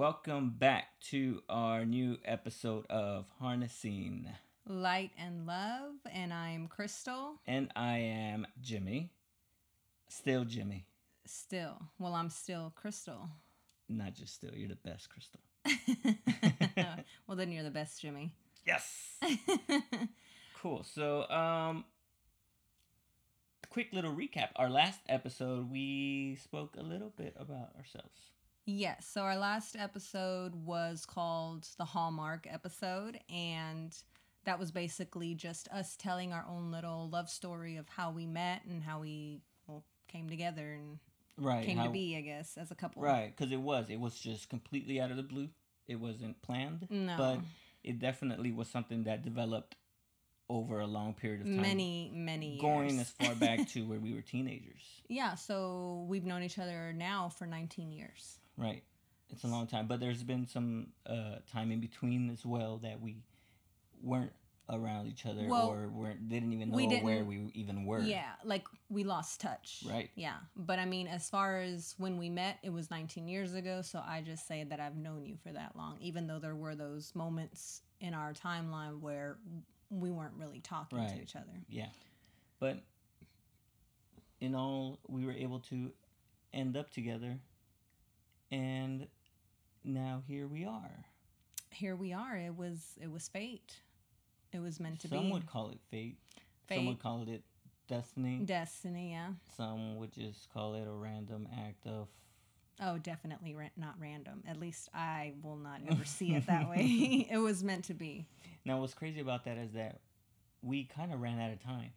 welcome back to our new episode of Harnessing. Light and Love, and I'm Crystal. And I am Jimmy. Still Jimmy. Still. Well, I'm still Crystal. Not just still, you're the best, Crystal. well, then you're the best, Jimmy. Yes. cool. So, um, quick little recap. Our last episode, we spoke a little bit about ourselves. Yes. So our last episode was called the Hallmark episode, and that was basically just us telling our own little love story of how we met and how we well, came together and right came how, to be, I guess, as a couple. Right, because it was. It was just completely out of the blue. It wasn't planned. No. But it definitely was something that developed over a long period of time. Many, many years. Going as far back to where we were teenagers. Yeah, so we've known each other now for 19 years. Right. It's a long time, but there's been some uh, time in between as well that we weren't around each other Well, or weren't didn't even know we where didn't- we even were. Yeah, like we lost touch. Right. Yeah. But I mean, as far as when we met, it was 19 years ago. So I just say that I've known you for that long, even though there were those moments in our timeline where we weren't really talking Right. to each other. Yeah. But in all, we were able to end up together, and now here we are. Here we are. It was it was fate. It was meant to Some be Some would call it fate. Some Fate. would call it destiny. destiny. Yeah. Some would just call it a random act of. Oh, definitely ra- not random. At least I will not ever see it that way. it was meant to be. Now, what's crazy about that is that we kind of ran out of time.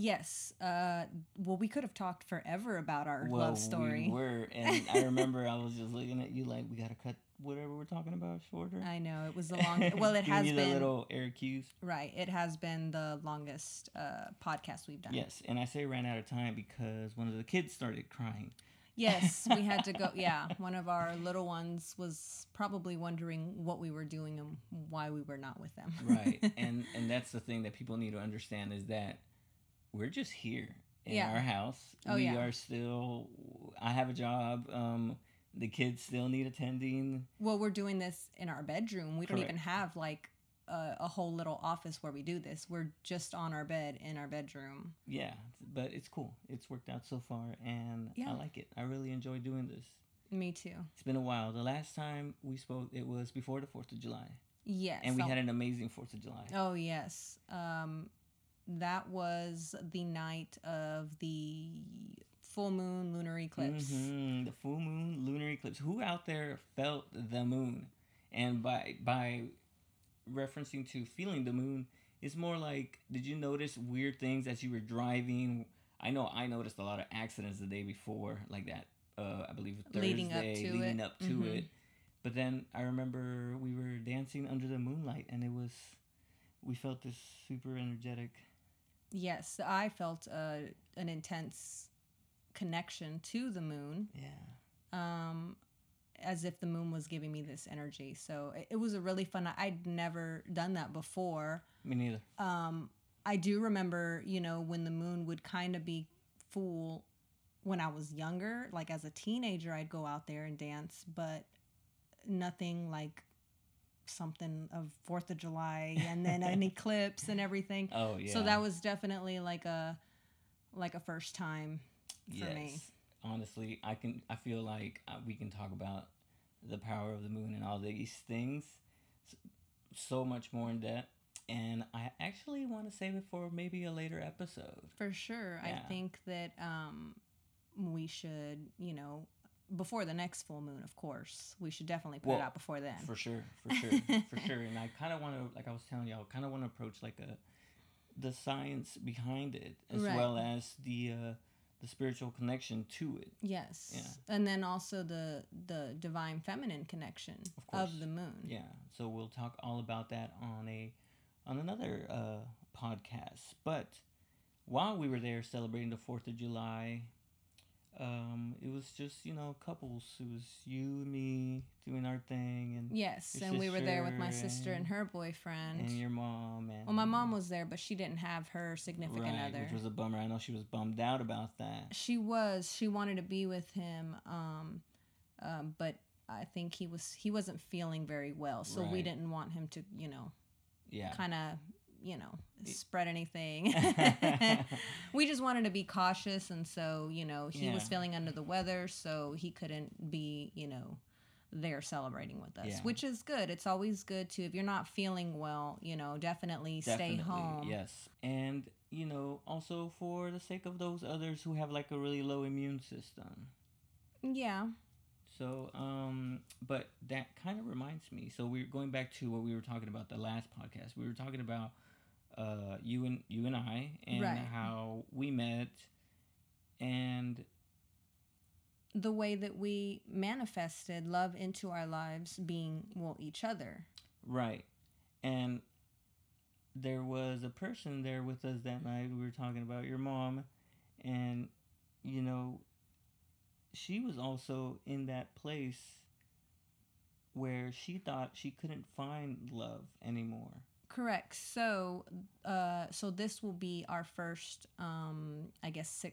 Yes. Uh, well, we could have talked forever about our well, love story. we were, and I remember I was just looking at you like, we gotta cut whatever we're talking about shorter. I know it was a long. Well, it has you been the little air cues. right. It has been the longest uh, podcast we've done. Yes, and I say ran out of time because one of the kids started crying. Yes, we had to go. Yeah, one of our little ones was probably wondering what we were doing and why we were not with them. Right, and and that's the thing that people need to understand is that we're just here in Yeah. our house. Oh, we yeah. are still. I have a job. Um, the kids still need attending. well, we're doing this in our bedroom. We don't even have like a, a whole little office where we do this. We're just on our bed in our bedroom. Yeah, but it's cool. It's worked out so far, and Yeah. I like it. I really enjoy doing this. Me too. It's been a while. The last time we spoke, it was before the Fourth of July, Yes. and we so- had an amazing Fourth of July. Oh yes. Um, that was the night of the full moon lunar eclipse. Mhm, The full moon lunar eclipse. Who out there felt the moon? And by by referencing to feeling the moon, it's more like did you notice weird things as you were driving? I know I noticed a lot of accidents the day before, like that. Uh, I believe Thursday, Leading up to leading it. up to Mhm. it. But then I remember we were dancing under the moonlight, and it was we felt this super energetic. Yes, I felt uh, an intense connection to the moon, Yeah. um, as if the moon was giving me this energy. So it, it was a really fun. I'd never done that before. Me neither. Um, I do remember, you know, when the moon would kind of be full when I was younger. Like as a teenager, I'd go out there and dance, but nothing like something of Fourth of July and then an eclipse and everything. Oh yeah. So that was definitely like a like a first time for me. Honestly, I can. I feel like uh, we can talk about the power of the moon and all these things so much more in depth. And I actually want to save it for maybe a later episode. For sure. Yeah. I think that um, we should, you know, before the next full moon, of course, we should definitely put it out before then. For sure, for sure, for sure. And I kind of want to, like I was telling y'all, kind of want to approach like a the science behind it as Right. well as the uh, the spiritual connection to it. Yes. Yeah. And then also the the divine feminine connection Of of, the moon. Yeah, so we'll talk all about that on a on another uh, podcast. But while we were there celebrating the Fourth of July, um, it was just you know couples. It was you and me doing our thing, and Yes, and we were there with my sister and and- her boyfriend. and your mom and well, my mom was there, but she didn't have her significant right, other. which was a bummer. I know she was bummed out about that. she was. She wanted to be with him, um, um, but I think he was he wasn't feeling very well, so we didn't want him to, you know, Yeah. kind of, you know, spread anything. we just wanted to be cautious, and so you know he was feeling under the weather, so he couldn't be, you know, there celebrating with us, Yeah. which is good. It's always good to if you're not feeling well, you know, definitely, stay home. Yes. And, you know, also for the sake of those others who have like a really low immune system. Yeah. So, um, but that kind of reminds me. So we're going back to what we were talking about the last podcast. We were talking about uh, you and you and I and Right. how we met, and the way that we manifested love into our lives being well each other right, and there was a person there with us that night. We were talking about your mom, and you know, she was also in that place where she thought she couldn't find love anymore. Correct. So uh so this will be our first um i guess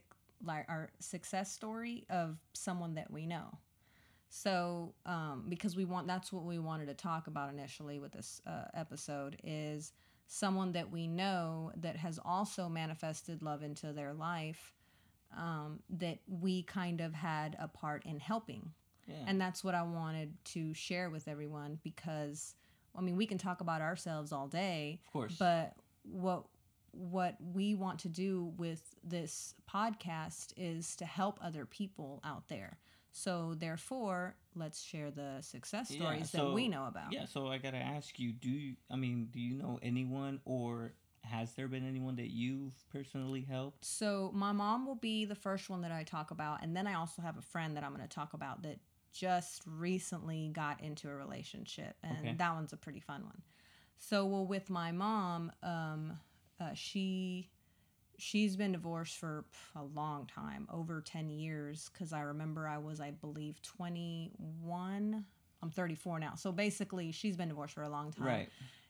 like our success story of someone that we know. So um because we want that's what we wanted to talk about initially with this uh, episode is someone that we know that has also manifested love into their life um, that we kind of had a part in helping. Yeah. and that's what I wanted to share with everyone because I mean we can talk about ourselves all day, of course. but what what we want to do with this podcast is to help other people out there. So therefore, let's share the success Yeah, stories that we know about. Yeah, so I gotta ask you: Do you? I mean, do you know anyone, or has there been anyone that you've personally helped? So my mom will be the first one that I talk about, and then I also have a friend that I'm going to talk about that just recently got into a relationship, and Okay. that one's a pretty fun one. So well, with my mom, um, uh, she she's been divorced for a long time, over ten years. Because I remember I was, I believe, 21. I'm 34 now, so basically she's been divorced for a long time Right.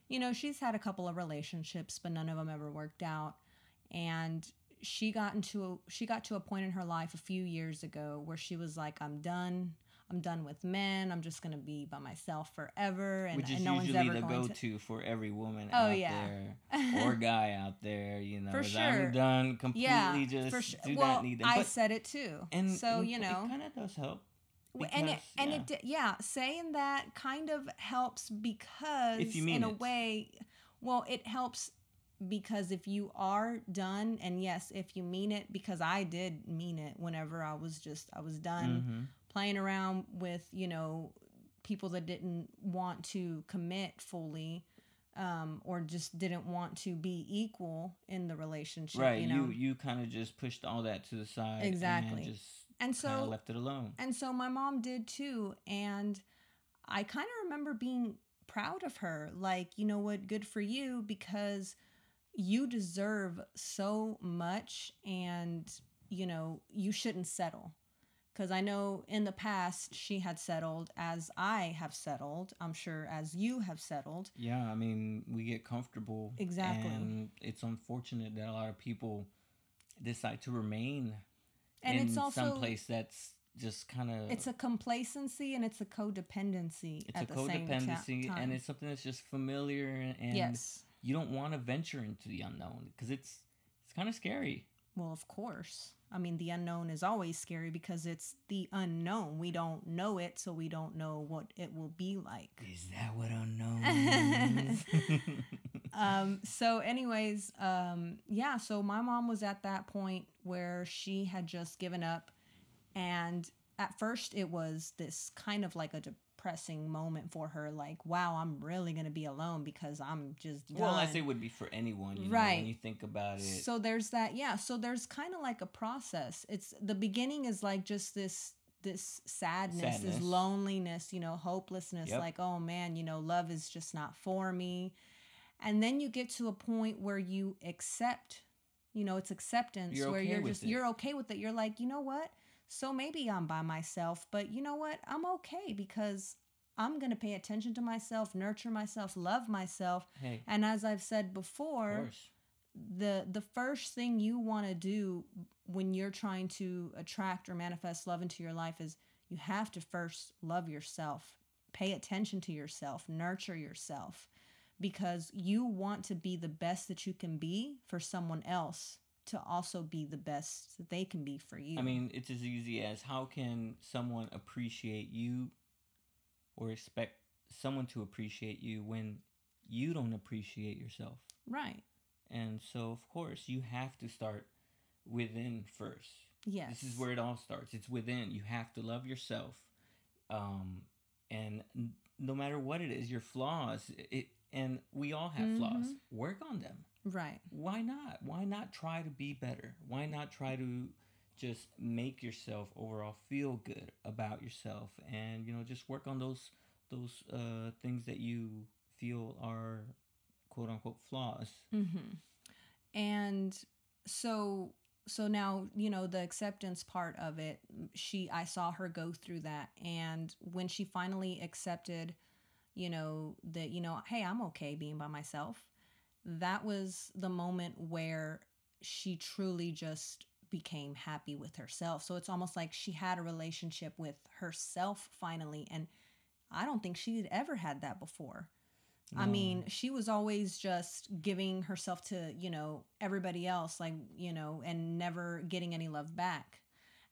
you know, she's had a couple of relationships, but none of them ever worked out. And she got into a, she got to a point in her life a few years ago where she was like, "I'm done. I'm done with men. I'm just gonna be by myself forever, and, Which is and no one's ever the going to." go-to for every woman Oh, out yeah. there or guy out there. You know, For sure. I'm done completely. Yeah, just for sure. do Well, not need them. I said it too. and so you it know, kind of does help. W- and it because, and yeah. it yeah saying that kind of helps because If you mean in a it. way well it helps because if you are done and yes if you mean it because i did mean it whenever i was just i was done Mhm. Playing around with you know people that didn't want to commit fully um, or just didn't want to be equal in the relationship Right. you You know you, kind of just pushed all that to the side. Exactly. And just and so left it alone. And so my mom did too. And I kind of remember being proud of her. Like, you know what? Good for you because you deserve so much and, you know, you shouldn't settle. Because I know in the past she had settled as I have settled. I'm sure as you have settled. Yeah, I mean, we get comfortable. Exactly. And it's unfortunate that a lot of people decide to remain And in it's also some place that's just kind of it's a complacency and it's a codependency it's at a the same ta- codependency time. and it's something that's just familiar and, and yes. you don't want to venture into the unknown because it's it's kind of scary. Well, of course. I mean, the unknown is always scary because it's the unknown. We don't know it, so we don't know what it will be like. Is that what unknown is? Um, so, anyways, um, yeah, so my mom was at that point where she had just given up. And at first, it was this kind of like a depressing moment for her like, wow, I'm really to be alone because I'm just done. well, I say would be for anyone, you know, Right. when you think about it. So there's that, yeah. So there's kind of like a process. It's the beginning is like just this this sadness, this loneliness, you know, hopelessness, Yep. like, oh man, you know, love is just not for me. And then you get to a point where you accept, you know, it's acceptance You're where okay you're just it. you're okay with it. You're like, you know what? So maybe I'm by myself, but you know what? I'm okay because I'm going to pay attention to myself, nurture myself, love myself. hey, And as I've said before, the the first thing you want to do when you're trying to attract or manifest love into your life is you have to first love yourself, pay attention to yourself, nurture yourself. Because you want to be the best that you can be for someone else to also be the best that they can be for you. I mean, it's as easy as how can someone appreciate you or expect someone to appreciate you when you don't appreciate yourself? right. And so, of course, you have to start within first. Yes. This is where it all starts. It's within. You have to love yourself. Um, and no matter what it is, your flaws, it, and we all have flaws, Mhm. work on them. Right. Why not? Why not try to be better? Why not try to just make yourself overall feel good about yourself and you know just work on those those uh, things that you feel are quote unquote flaws. Mm-hmm. And so so now you know the acceptance part of it she i saw her go through that and when she finally accepted you know that you know hey i'm okay being by myself that was the moment where she truly just became happy with herself so it's almost like she had a relationship with herself finally and i don't think she had ever had that before I mean, she was always just giving herself to, you know, everybody else, like, you know, and never getting any love back.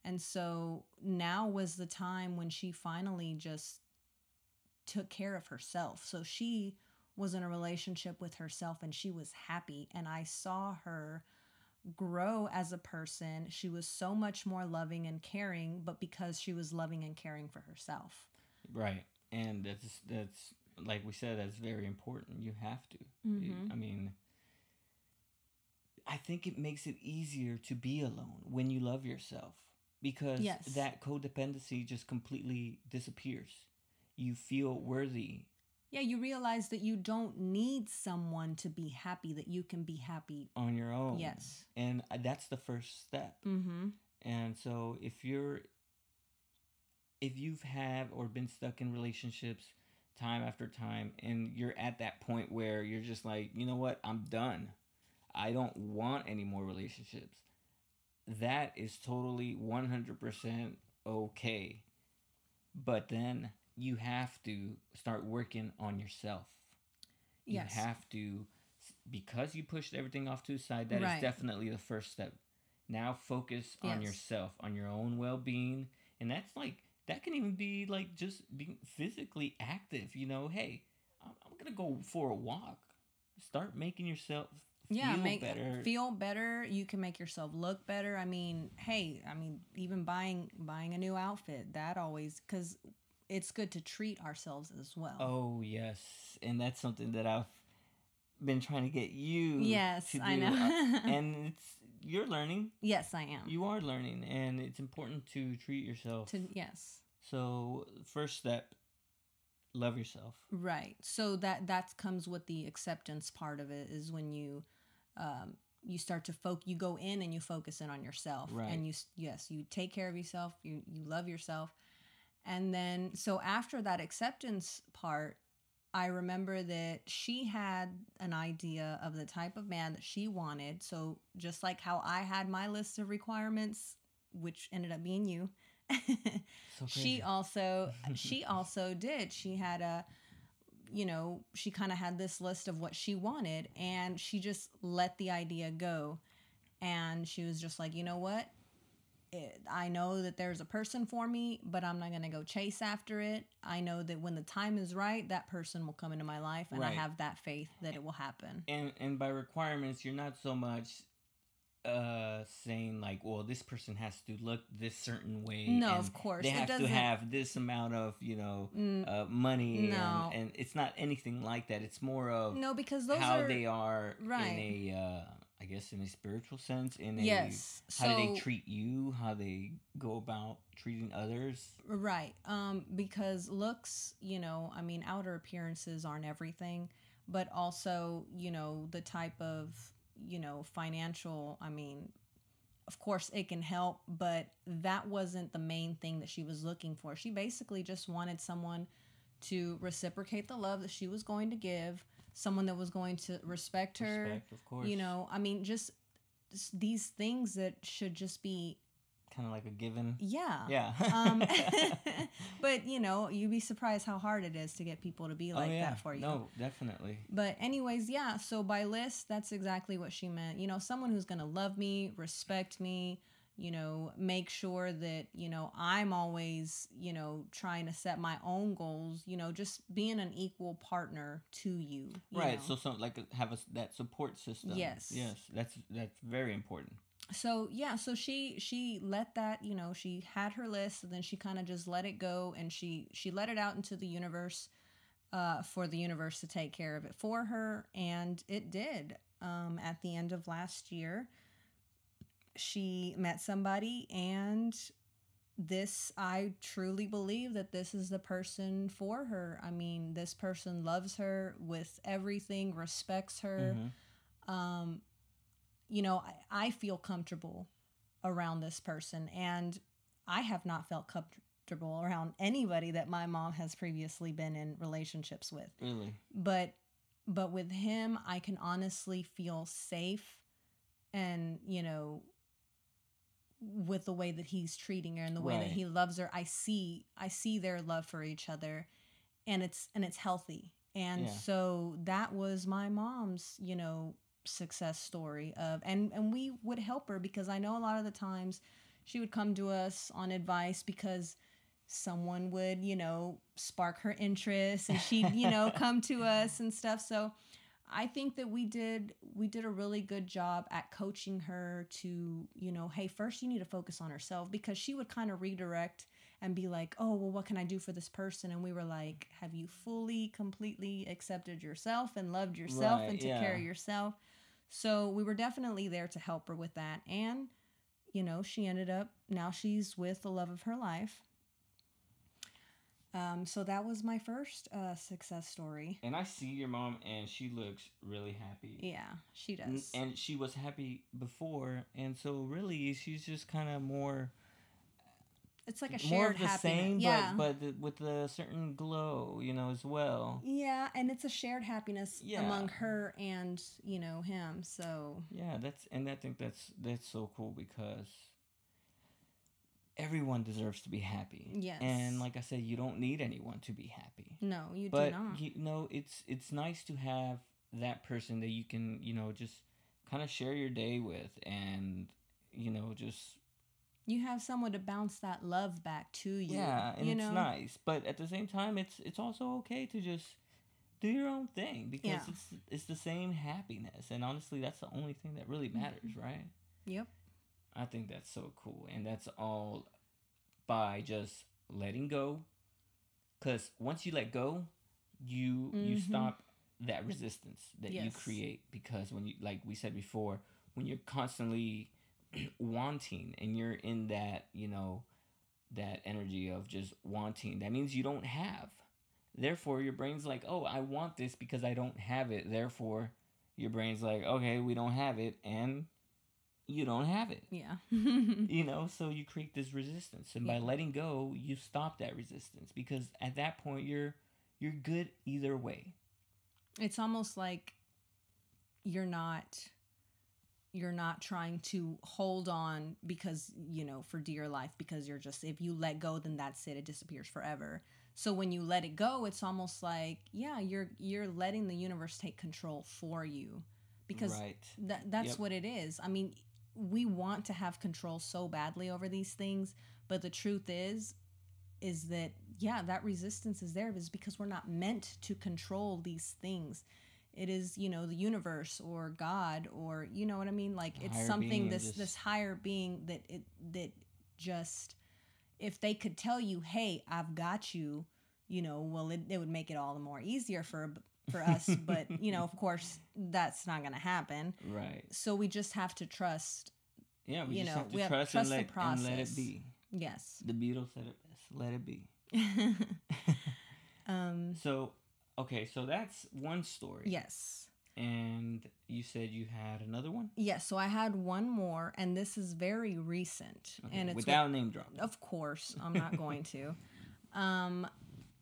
And so now was the time when she finally just took care of herself. So she was in a relationship with herself and she was happy. And I saw her grow as a person. She was so much more loving and caring, but because she was loving and caring for herself. Right. And that's that's like we said, that's very important. You have to. Mhm. I mean, I think it makes it easier to be alone when you love yourself because Yes. that codependency just completely disappears. You feel worthy. Yeah, you realize that you don't need someone to be happy, that you can be happy. on your own. Yes. And uh, that's the first step. Mm-hmm. And so if you're if you've have or been stuck in relationships time after time and you're at that point where you're just like, you know what, I'm done. I don't want any more relationships. That is totally 100% okay. But then you have to start working on yourself. You Yes. have to because you pushed everything off to the side That is Right. definitely the first step now focus on yourself on your own well-being and that's like that can even be like just being physically active you know hey i'm, I'm gonna go for a walk start making yourself feel Yeah, make better feel better. You can make yourself look better. I mean, hey, I mean, even buying buying a new outfit that always because it's good to treat ourselves as well. oh yes and that's something that i've been trying to get you yes, to I do. know. Uh, and it's you're learning yes, I am. you are learning and it's important to treat yourself to yes, so first step love yourself right. So that that comes with the acceptance part of it is when you um, you start to foc you go in and you focus in on yourself Right. and you yes you take care of yourself you you love yourself and then so after that acceptance part i remember that she had an idea of the type of man that she wanted. So just like how i had my list of requirements which ended up being you so she also she also did. She had a you know she kind of had this list of what she wanted and she just let the idea go. And she was just like you know what it, i know that there's a person for me but i'm not going to go chase after it i know that when the time is right that person will come into my life and i have that faith that it will happen and and by requirements you're not so much uh saying like well this person has to look this certain way No, and of course. they It have to have this amount of you know Mm, uh money No. and, and it's not anything like that it's more of no because those how are they are right. in a uh i guess in a spiritual sense in a yes how do they treat you how they go about treating others Right. Um, because looks, you know, I mean, outer appearances aren't everything, but also, you know, the type of, you know, financial, I mean, of course it can help, but that wasn't the main thing that she was looking for. She basically just wanted someone to reciprocate the love that she was going to give, someone that was going to respect her. respect of course You know, I mean, just, just these things that should just be kind of like a given. Yeah. Yeah. um, but you know, you'd be surprised how hard it is to get people to be like oh, yeah. that for you. No, definitely. But anyways, yeah. So by list, that's exactly what she meant. You know, someone who's gonna love me, respect me. You know, make sure that you know I'm always you know trying to set my own goals. You know, just being an equal partner to you. you right. know. So, some like have a, that support system. Yes. Yes. That's that's very important. so yeah so she she let that you know she had her list and then she kind of just let it go and she she let it out into the universe uh, for the universe to take care of it for her and it did um, at the end of last year she met somebody and this i truly believe that this is the person for her i mean this person loves her with everything respects her Mhm. um, you know, I, I feel comfortable around this person, and I have not felt comfortable around anybody that my mom has previously been in relationships with. Really. But, but with him, I can honestly feel safe, and you know, with the way that he's treating her and the way that he loves her, I see, I see their love for each other, and it's and it's healthy. And Yeah. so that was my mom's, you know, success story of and and we would help her because I know a lot of the times she would come to us on advice because someone would, you know, spark her interest and she'd, you know, come to us and stuff. So I think that we did we did a really good job at coaching her to, you know, hey, first you need to focus on herself because she would kind of redirect and be like, "Oh, well what can I do for this person?" And we were like, "Have you fully completely accepted yourself and loved yourself Right, and took care of yourself?" So we were definitely there to help her with that and you know, she ended up now she's with the love of her life. Um, so that was my first uh, success story. And I see your mom, and she looks really happy. Yeah, she N- does. And she was happy before, and so really, she's just kind of more it's like a more of the happiness. same, yeah. but but with a certain glow, you know, as well. yeah, and it's a shared happiness Yeah. among her and you know him. So Yeah, that's and I think that's that's so cool because everyone deserves to be happy. Yes. And like I said, you don't need anyone to be happy. no, you but do not. you know, it's it's nice to have that person that you can, you know, just kind of share your day with and you know, just you have someone to bounce that love back to you. yeah, and you it's know? nice. But at the same time, it's it's also okay to just do your own thing because Yeah. it's it's the same happiness. And honestly, that's the only thing that really matters, Mm-hmm. right? Yep. I think that's so cool, and that's all by just letting go. Cause once you let go, you you Mhm. stop that resistance that you create. Because when you, like we said before, when you're constantly wanting and you're in that, you know, that energy of just wanting, that means you don't have. Therefore, your brain's like, oh, I want this because I don't have it. Therefore, your brain's like, okay, we don't have it, and you don't have it Yeah. you know so you create this resistance and by letting go you stop that resistance because at that point you're you're good either way it's almost like you're not you're not trying to hold on because you know for dear life because you're just if you let go then that's it it disappears forever so when you let it go it's almost like yeah you're you're letting the universe take control for you because right that that's Yep. what it is. I mean, we want to have control so badly over these things, but the truth is is that yeah, that resistance is there is because we're not meant to control these things. It is, you know, the universe or God or you know what I mean? Like it's Higher something this just- this higher being that it that just if they could tell you, "Hey, I've got you," you know, well it, it would make it all the more easier for for us, but you know, of course, that's not going to happen. Right. So we just have to trust yeah we You just know, have to we have- trust, trust the and, let, and let process. it be. Yes. The beatles said it best let it be. Um so okay so that's one story. Yes. And you said you had another one? Yes so i had one more and this is very recent okay, and it's with- without name dropping of course i'm not going to. Um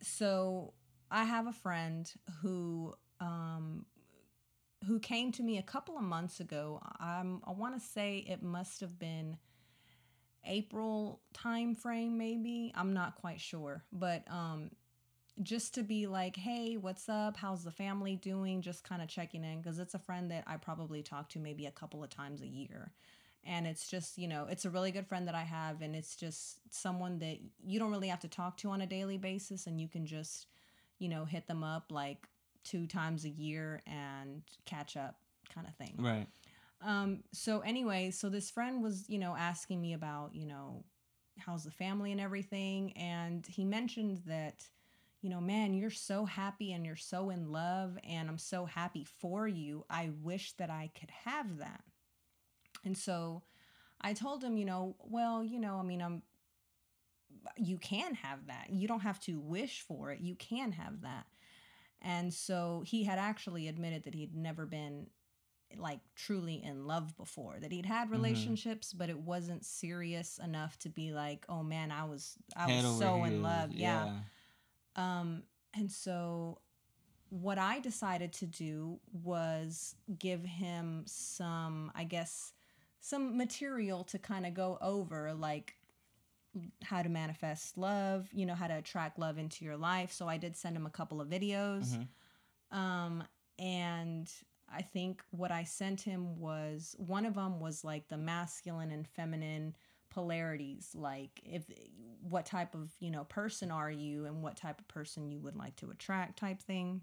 so i have a friend who um who came to me a couple of months ago um i want to say it must have been April time frame maybe. I'm not quite sure, but um just to be like, "Hey, what's up? How's the family doing?" just kind of checking in because it's a friend that I probably talk to maybe a couple of times a year. And it's just, you know, it's a really good friend that I have and it's just someone that you don't really have to talk to on a daily basis and you can just, you know, hit them up like two times a year and catch up kind of thing. Right. Um, so anyway, so this friend was, you know, asking me about, you know, how's the family and everything. And he mentioned that, you know, man, you're so happy and you're so in love, and I'm so happy for you. I wish that I could have that. And so I told him, you know, well, you know, I mean, I'm, you can have that. You don't have to wish for it. You can have that. And so he had actually admitted that he'd never been like truly in love before that he'd had Mm-hmm. relationships but it wasn't serious enough to be like oh man i was i Head was so in love yeah. um and so what i decided to do was give him some i guess some material to kind of go over like how to manifest love you know how to attract love into your life. So i did send him a couple of videos. Mhm. um and i think what i sent him was one of them was like the masculine and feminine polarities. Like if what type of you know person are you and what type of person you would like to attract type thing.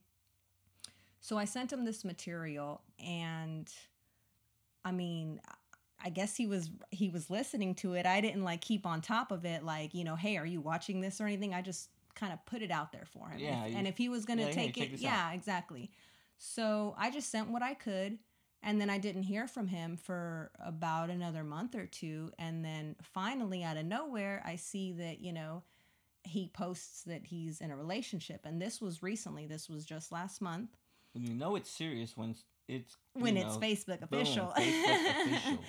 So i sent him this material and i mean I guess he was he was listening to it. I didn't like keep on top of it, like you know, hey, are you watching this or anything? I just kind of put it out there for him. Yeah, If- you- and if he was gonna yeah, take it, yeah, exactly. So I just sent what I could, and then I didn't hear from him for about another month or two, and then finally, out of nowhere, I see that you know he posts that he's in a relationship, and this was recently. This was just last month You know it's serious when it's, it's when it's know, Facebook boom, official. Facebook official.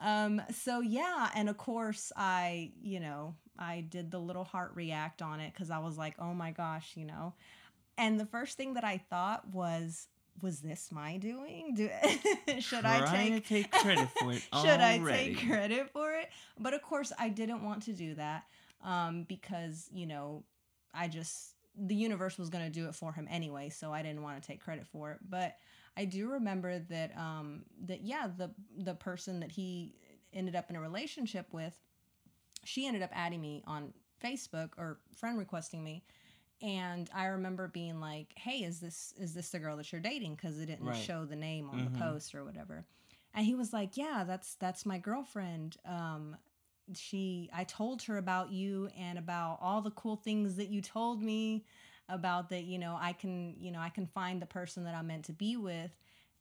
um so yeah and of course i you know i did the little heart react on it because i was like oh my gosh you know and the first thing that i thought was was this my doing do should i take take credit for it should i take credit for it but of course i didn't want to do that um because you know i just the universe was going to do it for him anyway so i didn't want to take credit for it. But i do remember that um that yeah the the person that he ended up in a relationship with she ended up adding me on facebook or friend requesting me. And i remember being like hey is this is this the girl that you're dating? Because it didn't Right. show the name on Mhm. the post or whatever. And he was like yeah that's that's my girlfriend. Um she i told her about you and about all the cool things that you told me about that you know i can you know i can find the person that i'm meant to be with.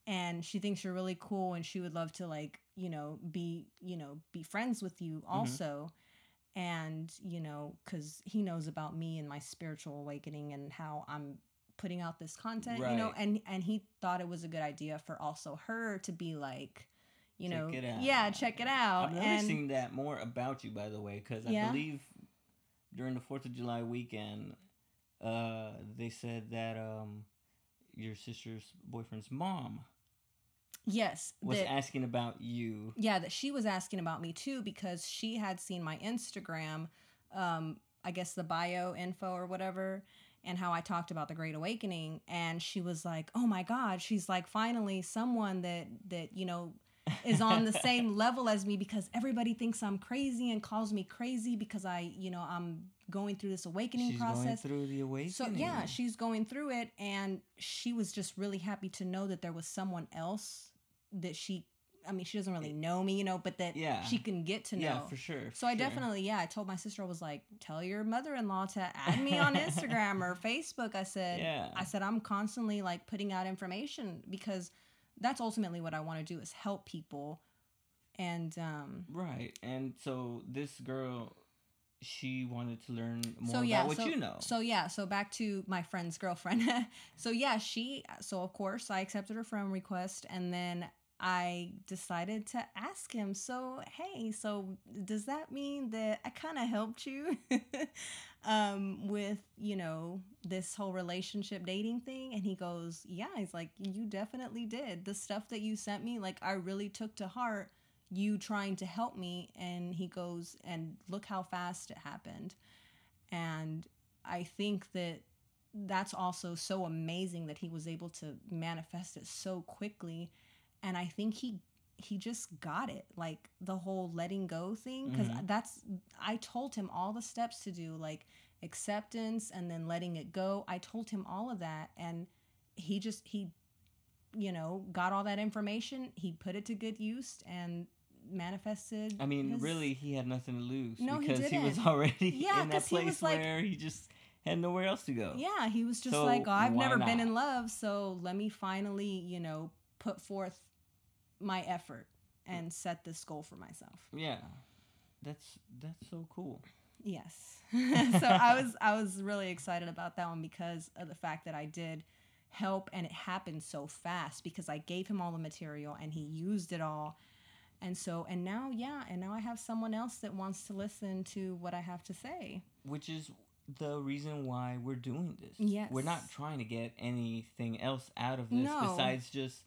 And she thinks you're really cool and she would love to like you know be you know be friends with you mm-hmm. also. And you know because he knows about me and my spiritual awakening and how i'm putting out this content you know and and he thought it was a good idea for also her to be like you know yeah check it out I'm and noticing that more about you, by the way, because I Yeah? believe during the Fourth of July weekend, uh, they said that um, your sister's boyfriend's mom yes was that- asking about you. yeah that she was asking about me too because she had seen my instagram um i guess the bio info or whatever and how i talked about the great awakening and she was like oh my god she's like finally someone that that you know is on the same level as me because everybody thinks i'm crazy and calls me crazy because i you know i'm going through this awakening She's going process through the awakening. so yeah, she's going through it, and she was just really happy to know that there was someone else that she. I mean, she doesn't really eh, know me, you know, but that Yeah. she can get to know. yeah, for sure. so I sure. definitely, yeah, I told my sister, I was like, tell your mother-in-law to add me on Instagram or Facebook. I said, Yeah. I said I'm constantly like putting out information because that's ultimately what I want to do is help people, and um, Right, and so this girl, she wanted to learn more so about yeah, what so, you know. So yeah, so back to my friend's girlfriend. so yeah, she so of course I accepted her friend request and then I decided to ask him, so hey, so does that mean that I kind of helped you um with, you know, this whole relationship dating thing? And he goes, "Yeah." He's like, "You definitely did. The stuff that you sent me, like I really took to heart you trying to help me and he goes and look how fast it happened and i think that that's also so amazing that he was able to manifest it so quickly and i think he he just got it like the whole letting go thing because Mhm. that's i told him all the steps to do like acceptance and then letting it go i told him all of that and he just he you know got all that information he put it to good use and manifested I mean, his- really, he had nothing to lose No, he because he, was didn't. already Yeah, in that he place was like- where he just had nowhere else to go. yeah he was just So like oh, i've never been in love so let me finally you know put forth my effort and set this goal for myself Yeah, that's that's so cool. Yes. so I was I was really excited about that one because of the fact that I did help and it happened so fast because I gave him all the material and he used it all. And so and now yeah, and now I have someone else that wants to listen to what I have to say. Which is the reason why we're doing this. Yes. We're not trying to get anything else out of this No. besides just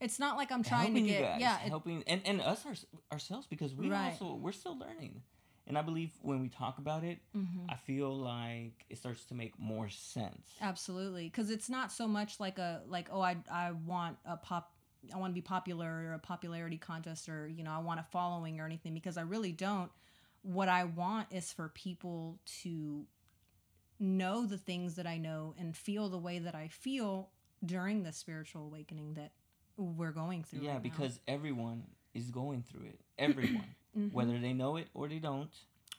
It's not like I'm trying to helping get you guys, yeah, it- helping and, and us our, ourselves because we Right. also we're still learning. And I believe when we talk about it, mhm. I feel like it starts to make more sense. Absolutely, because it's not so much like a like oh I I want a pop I want to be popular or a popularity contest or you know I want a following or anything because I really don't. What I want is for people to know the things that I know and feel the way that I feel during the spiritual awakening that we're going through. Yeah, right now. because everyone is going through it. Everyone, Mhm. whether they know it or they don't,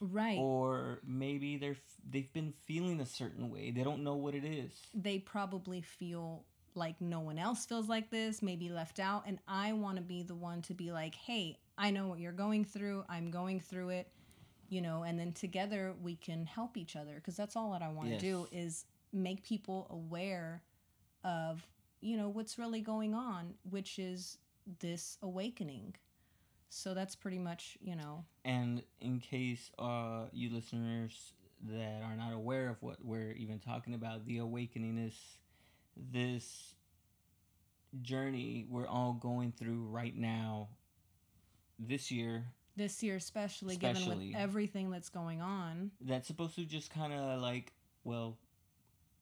right, or maybe they're they've been feeling a certain way. They don't know what it is. they probably feel like no one else feels like this, maybe left out. And I want to be the one to be like, hey, I know what you're going through. I'm going through it, you know, and then together we can help each other. Because that's all that I want to do is make people aware of, you know, what's really going on, which is this awakening. So that's pretty much, you know, And in case uh, you listeners that are not aware of what we're even talking about, the awakening is this journey we're all going through right now. This year, this year, especially, given Especially. with everything that's going on. that's supposed to just kind of like, well,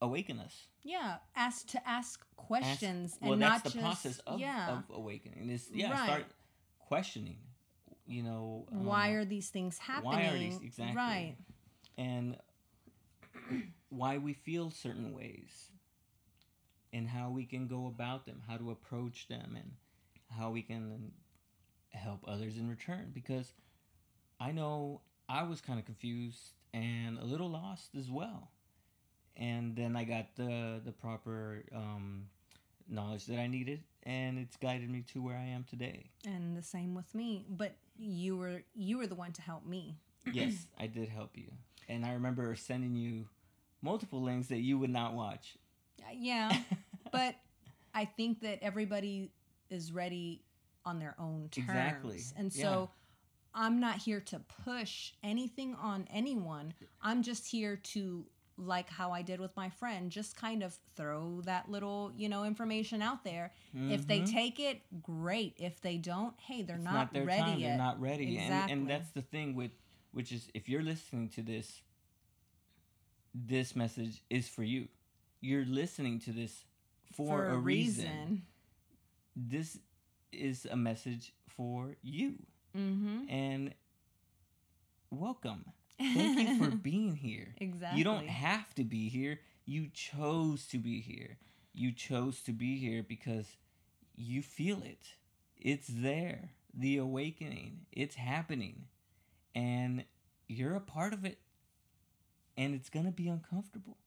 awaken us. Yeah, ask to ask questions Ask- well, and that's not the just process of, yeah. of awakening. Is yeah, Right. start questioning. You know, um, why are these things happening? why are these exactly Right. and why we feel certain ways and how we can go about them how to approach them and how we can help others in return because i know i was kind of confused and a little lost as well and then i got the the proper um, knowledge that i needed and it's guided me to where i am today And the same with me. But you were you were the one to help me. yes, I did help you. And I remember sending you multiple links that you would not watch. Uh, Yeah, but I think that everybody is ready on their own terms. Exactly. And so I'm not here to push anything on anyone. I'm just here to like how I did with my friend, just kind of throw that little, you know, information out there. If they Mhm. take it, great. If they don't, hey, they're it's not, not, ready time, yet. they're not ready. And Exactly. and that's the thing with which is if you're listening to this this message is for you. You're listening to this for, a, reason. This is a message for you. Mm-hmm. And welcome. Thank you for being here. exactly. You don't have to be here. You chose to be here. You chose to be here because you feel it. It's there. The awakening. It's happening. And you're a part of it. And it's going to be uncomfortable.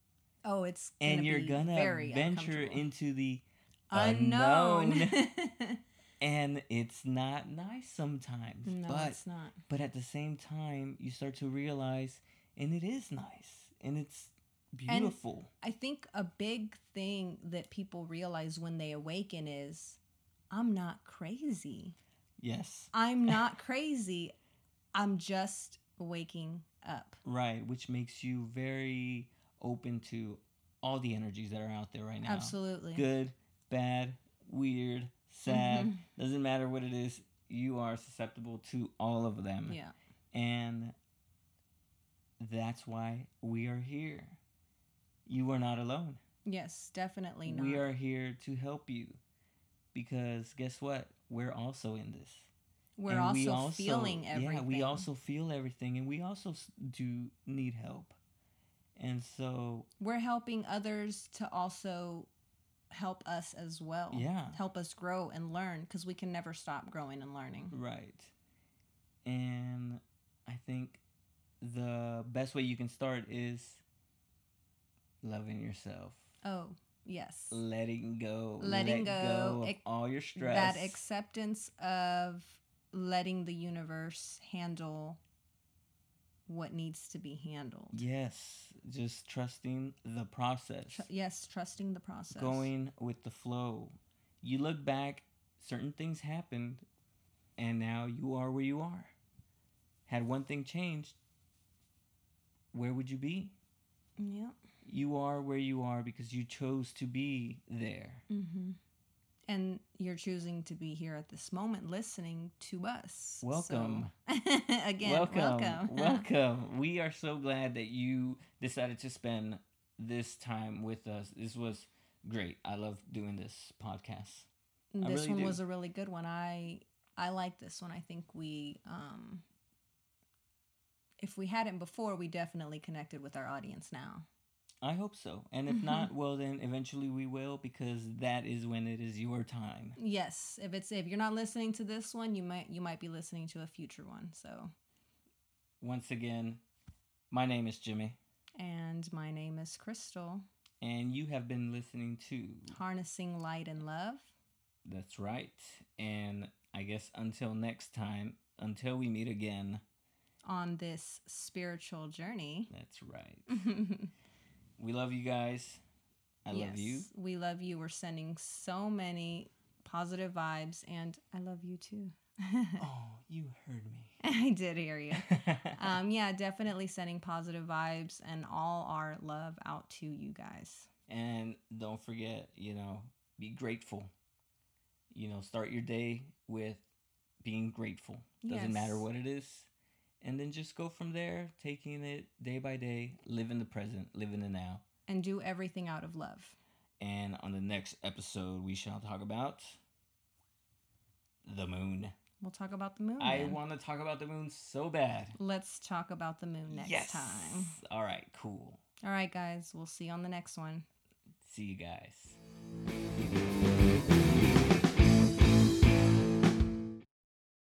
Oh, it's gonna And you're going to venture into the unknown. and it's not nice sometimes. no, but it's not. but at the same time, you start to realize and it is nice and it's beautiful. I think a big thing that people realize when they awaken is I'm not crazy. yes. I'm not crazy. I'm just waking up. Right, which makes you very open to all the energies that are out there right now. Absolutely. Good, bad, weird, sad, Mhm. doesn't matter what it is. you are susceptible to all of them. Yeah. And that's why we are here. You are not alone. Yes, definitely not. We are here to help you because guess what? We're also in this. We're And also, we also- feeling everything. Yeah, we also feel everything and we also do need help. And so, we're helping others to also help us as well. Yeah. Help us grow and learn because we can never stop growing and learning. right. And I think the best way you can start is loving yourself, Oh, yes. letting go, Letting let go, of ac- all your stress. That acceptance of letting the universe handle what needs to be handled. Yes, just trusting the process. Tr- yes, trusting the process. going with the flow. You look back, certain things happened, and now you are where you are. Had one thing changed, where would you be? Yeah. You are where you are because you chose to be there. Mm-hmm. And you're choosing to be here at this moment listening to us. Welcome. So- Again, welcome. welcome. welcome. We are so glad that you decided to spend this time with us. This was great. I love doing this podcast. This really one do. was a really good one. I I like this one. I think we um if we hadn't before, we definitely connected with our audience now. I hope so. And if mm-hmm. not, well then eventually we will because that is when it is your time. Yes, if it's if you're not listening to this one, you might you might be listening to a future one. So, Once again, my name is Jimmy and my name is Crystal. and you have been listening to Harnessing light and love. That's right. And I guess until next time, until we meet again, on this spiritual journey. that's right. we love you guys. I love you. We love you. We're sending so many positive vibes, and I love you too. Oh, you heard me. I did hear you. Um, yeah, definitely sending positive vibes and all our love out to you guys. and don't forget, you know, be grateful. You know, start your day with being grateful. Doesn't matter what it is. And then just go from there, taking it day by day, live in the present, live in the now. And do everything out of love. And on the next episode, we shall talk about the moon. We'll talk about the moon. I then. want to talk about the moon so bad. Let's talk about the moon next yes. time. All right, cool. All right, guys. We'll see you on the next one. See you guys.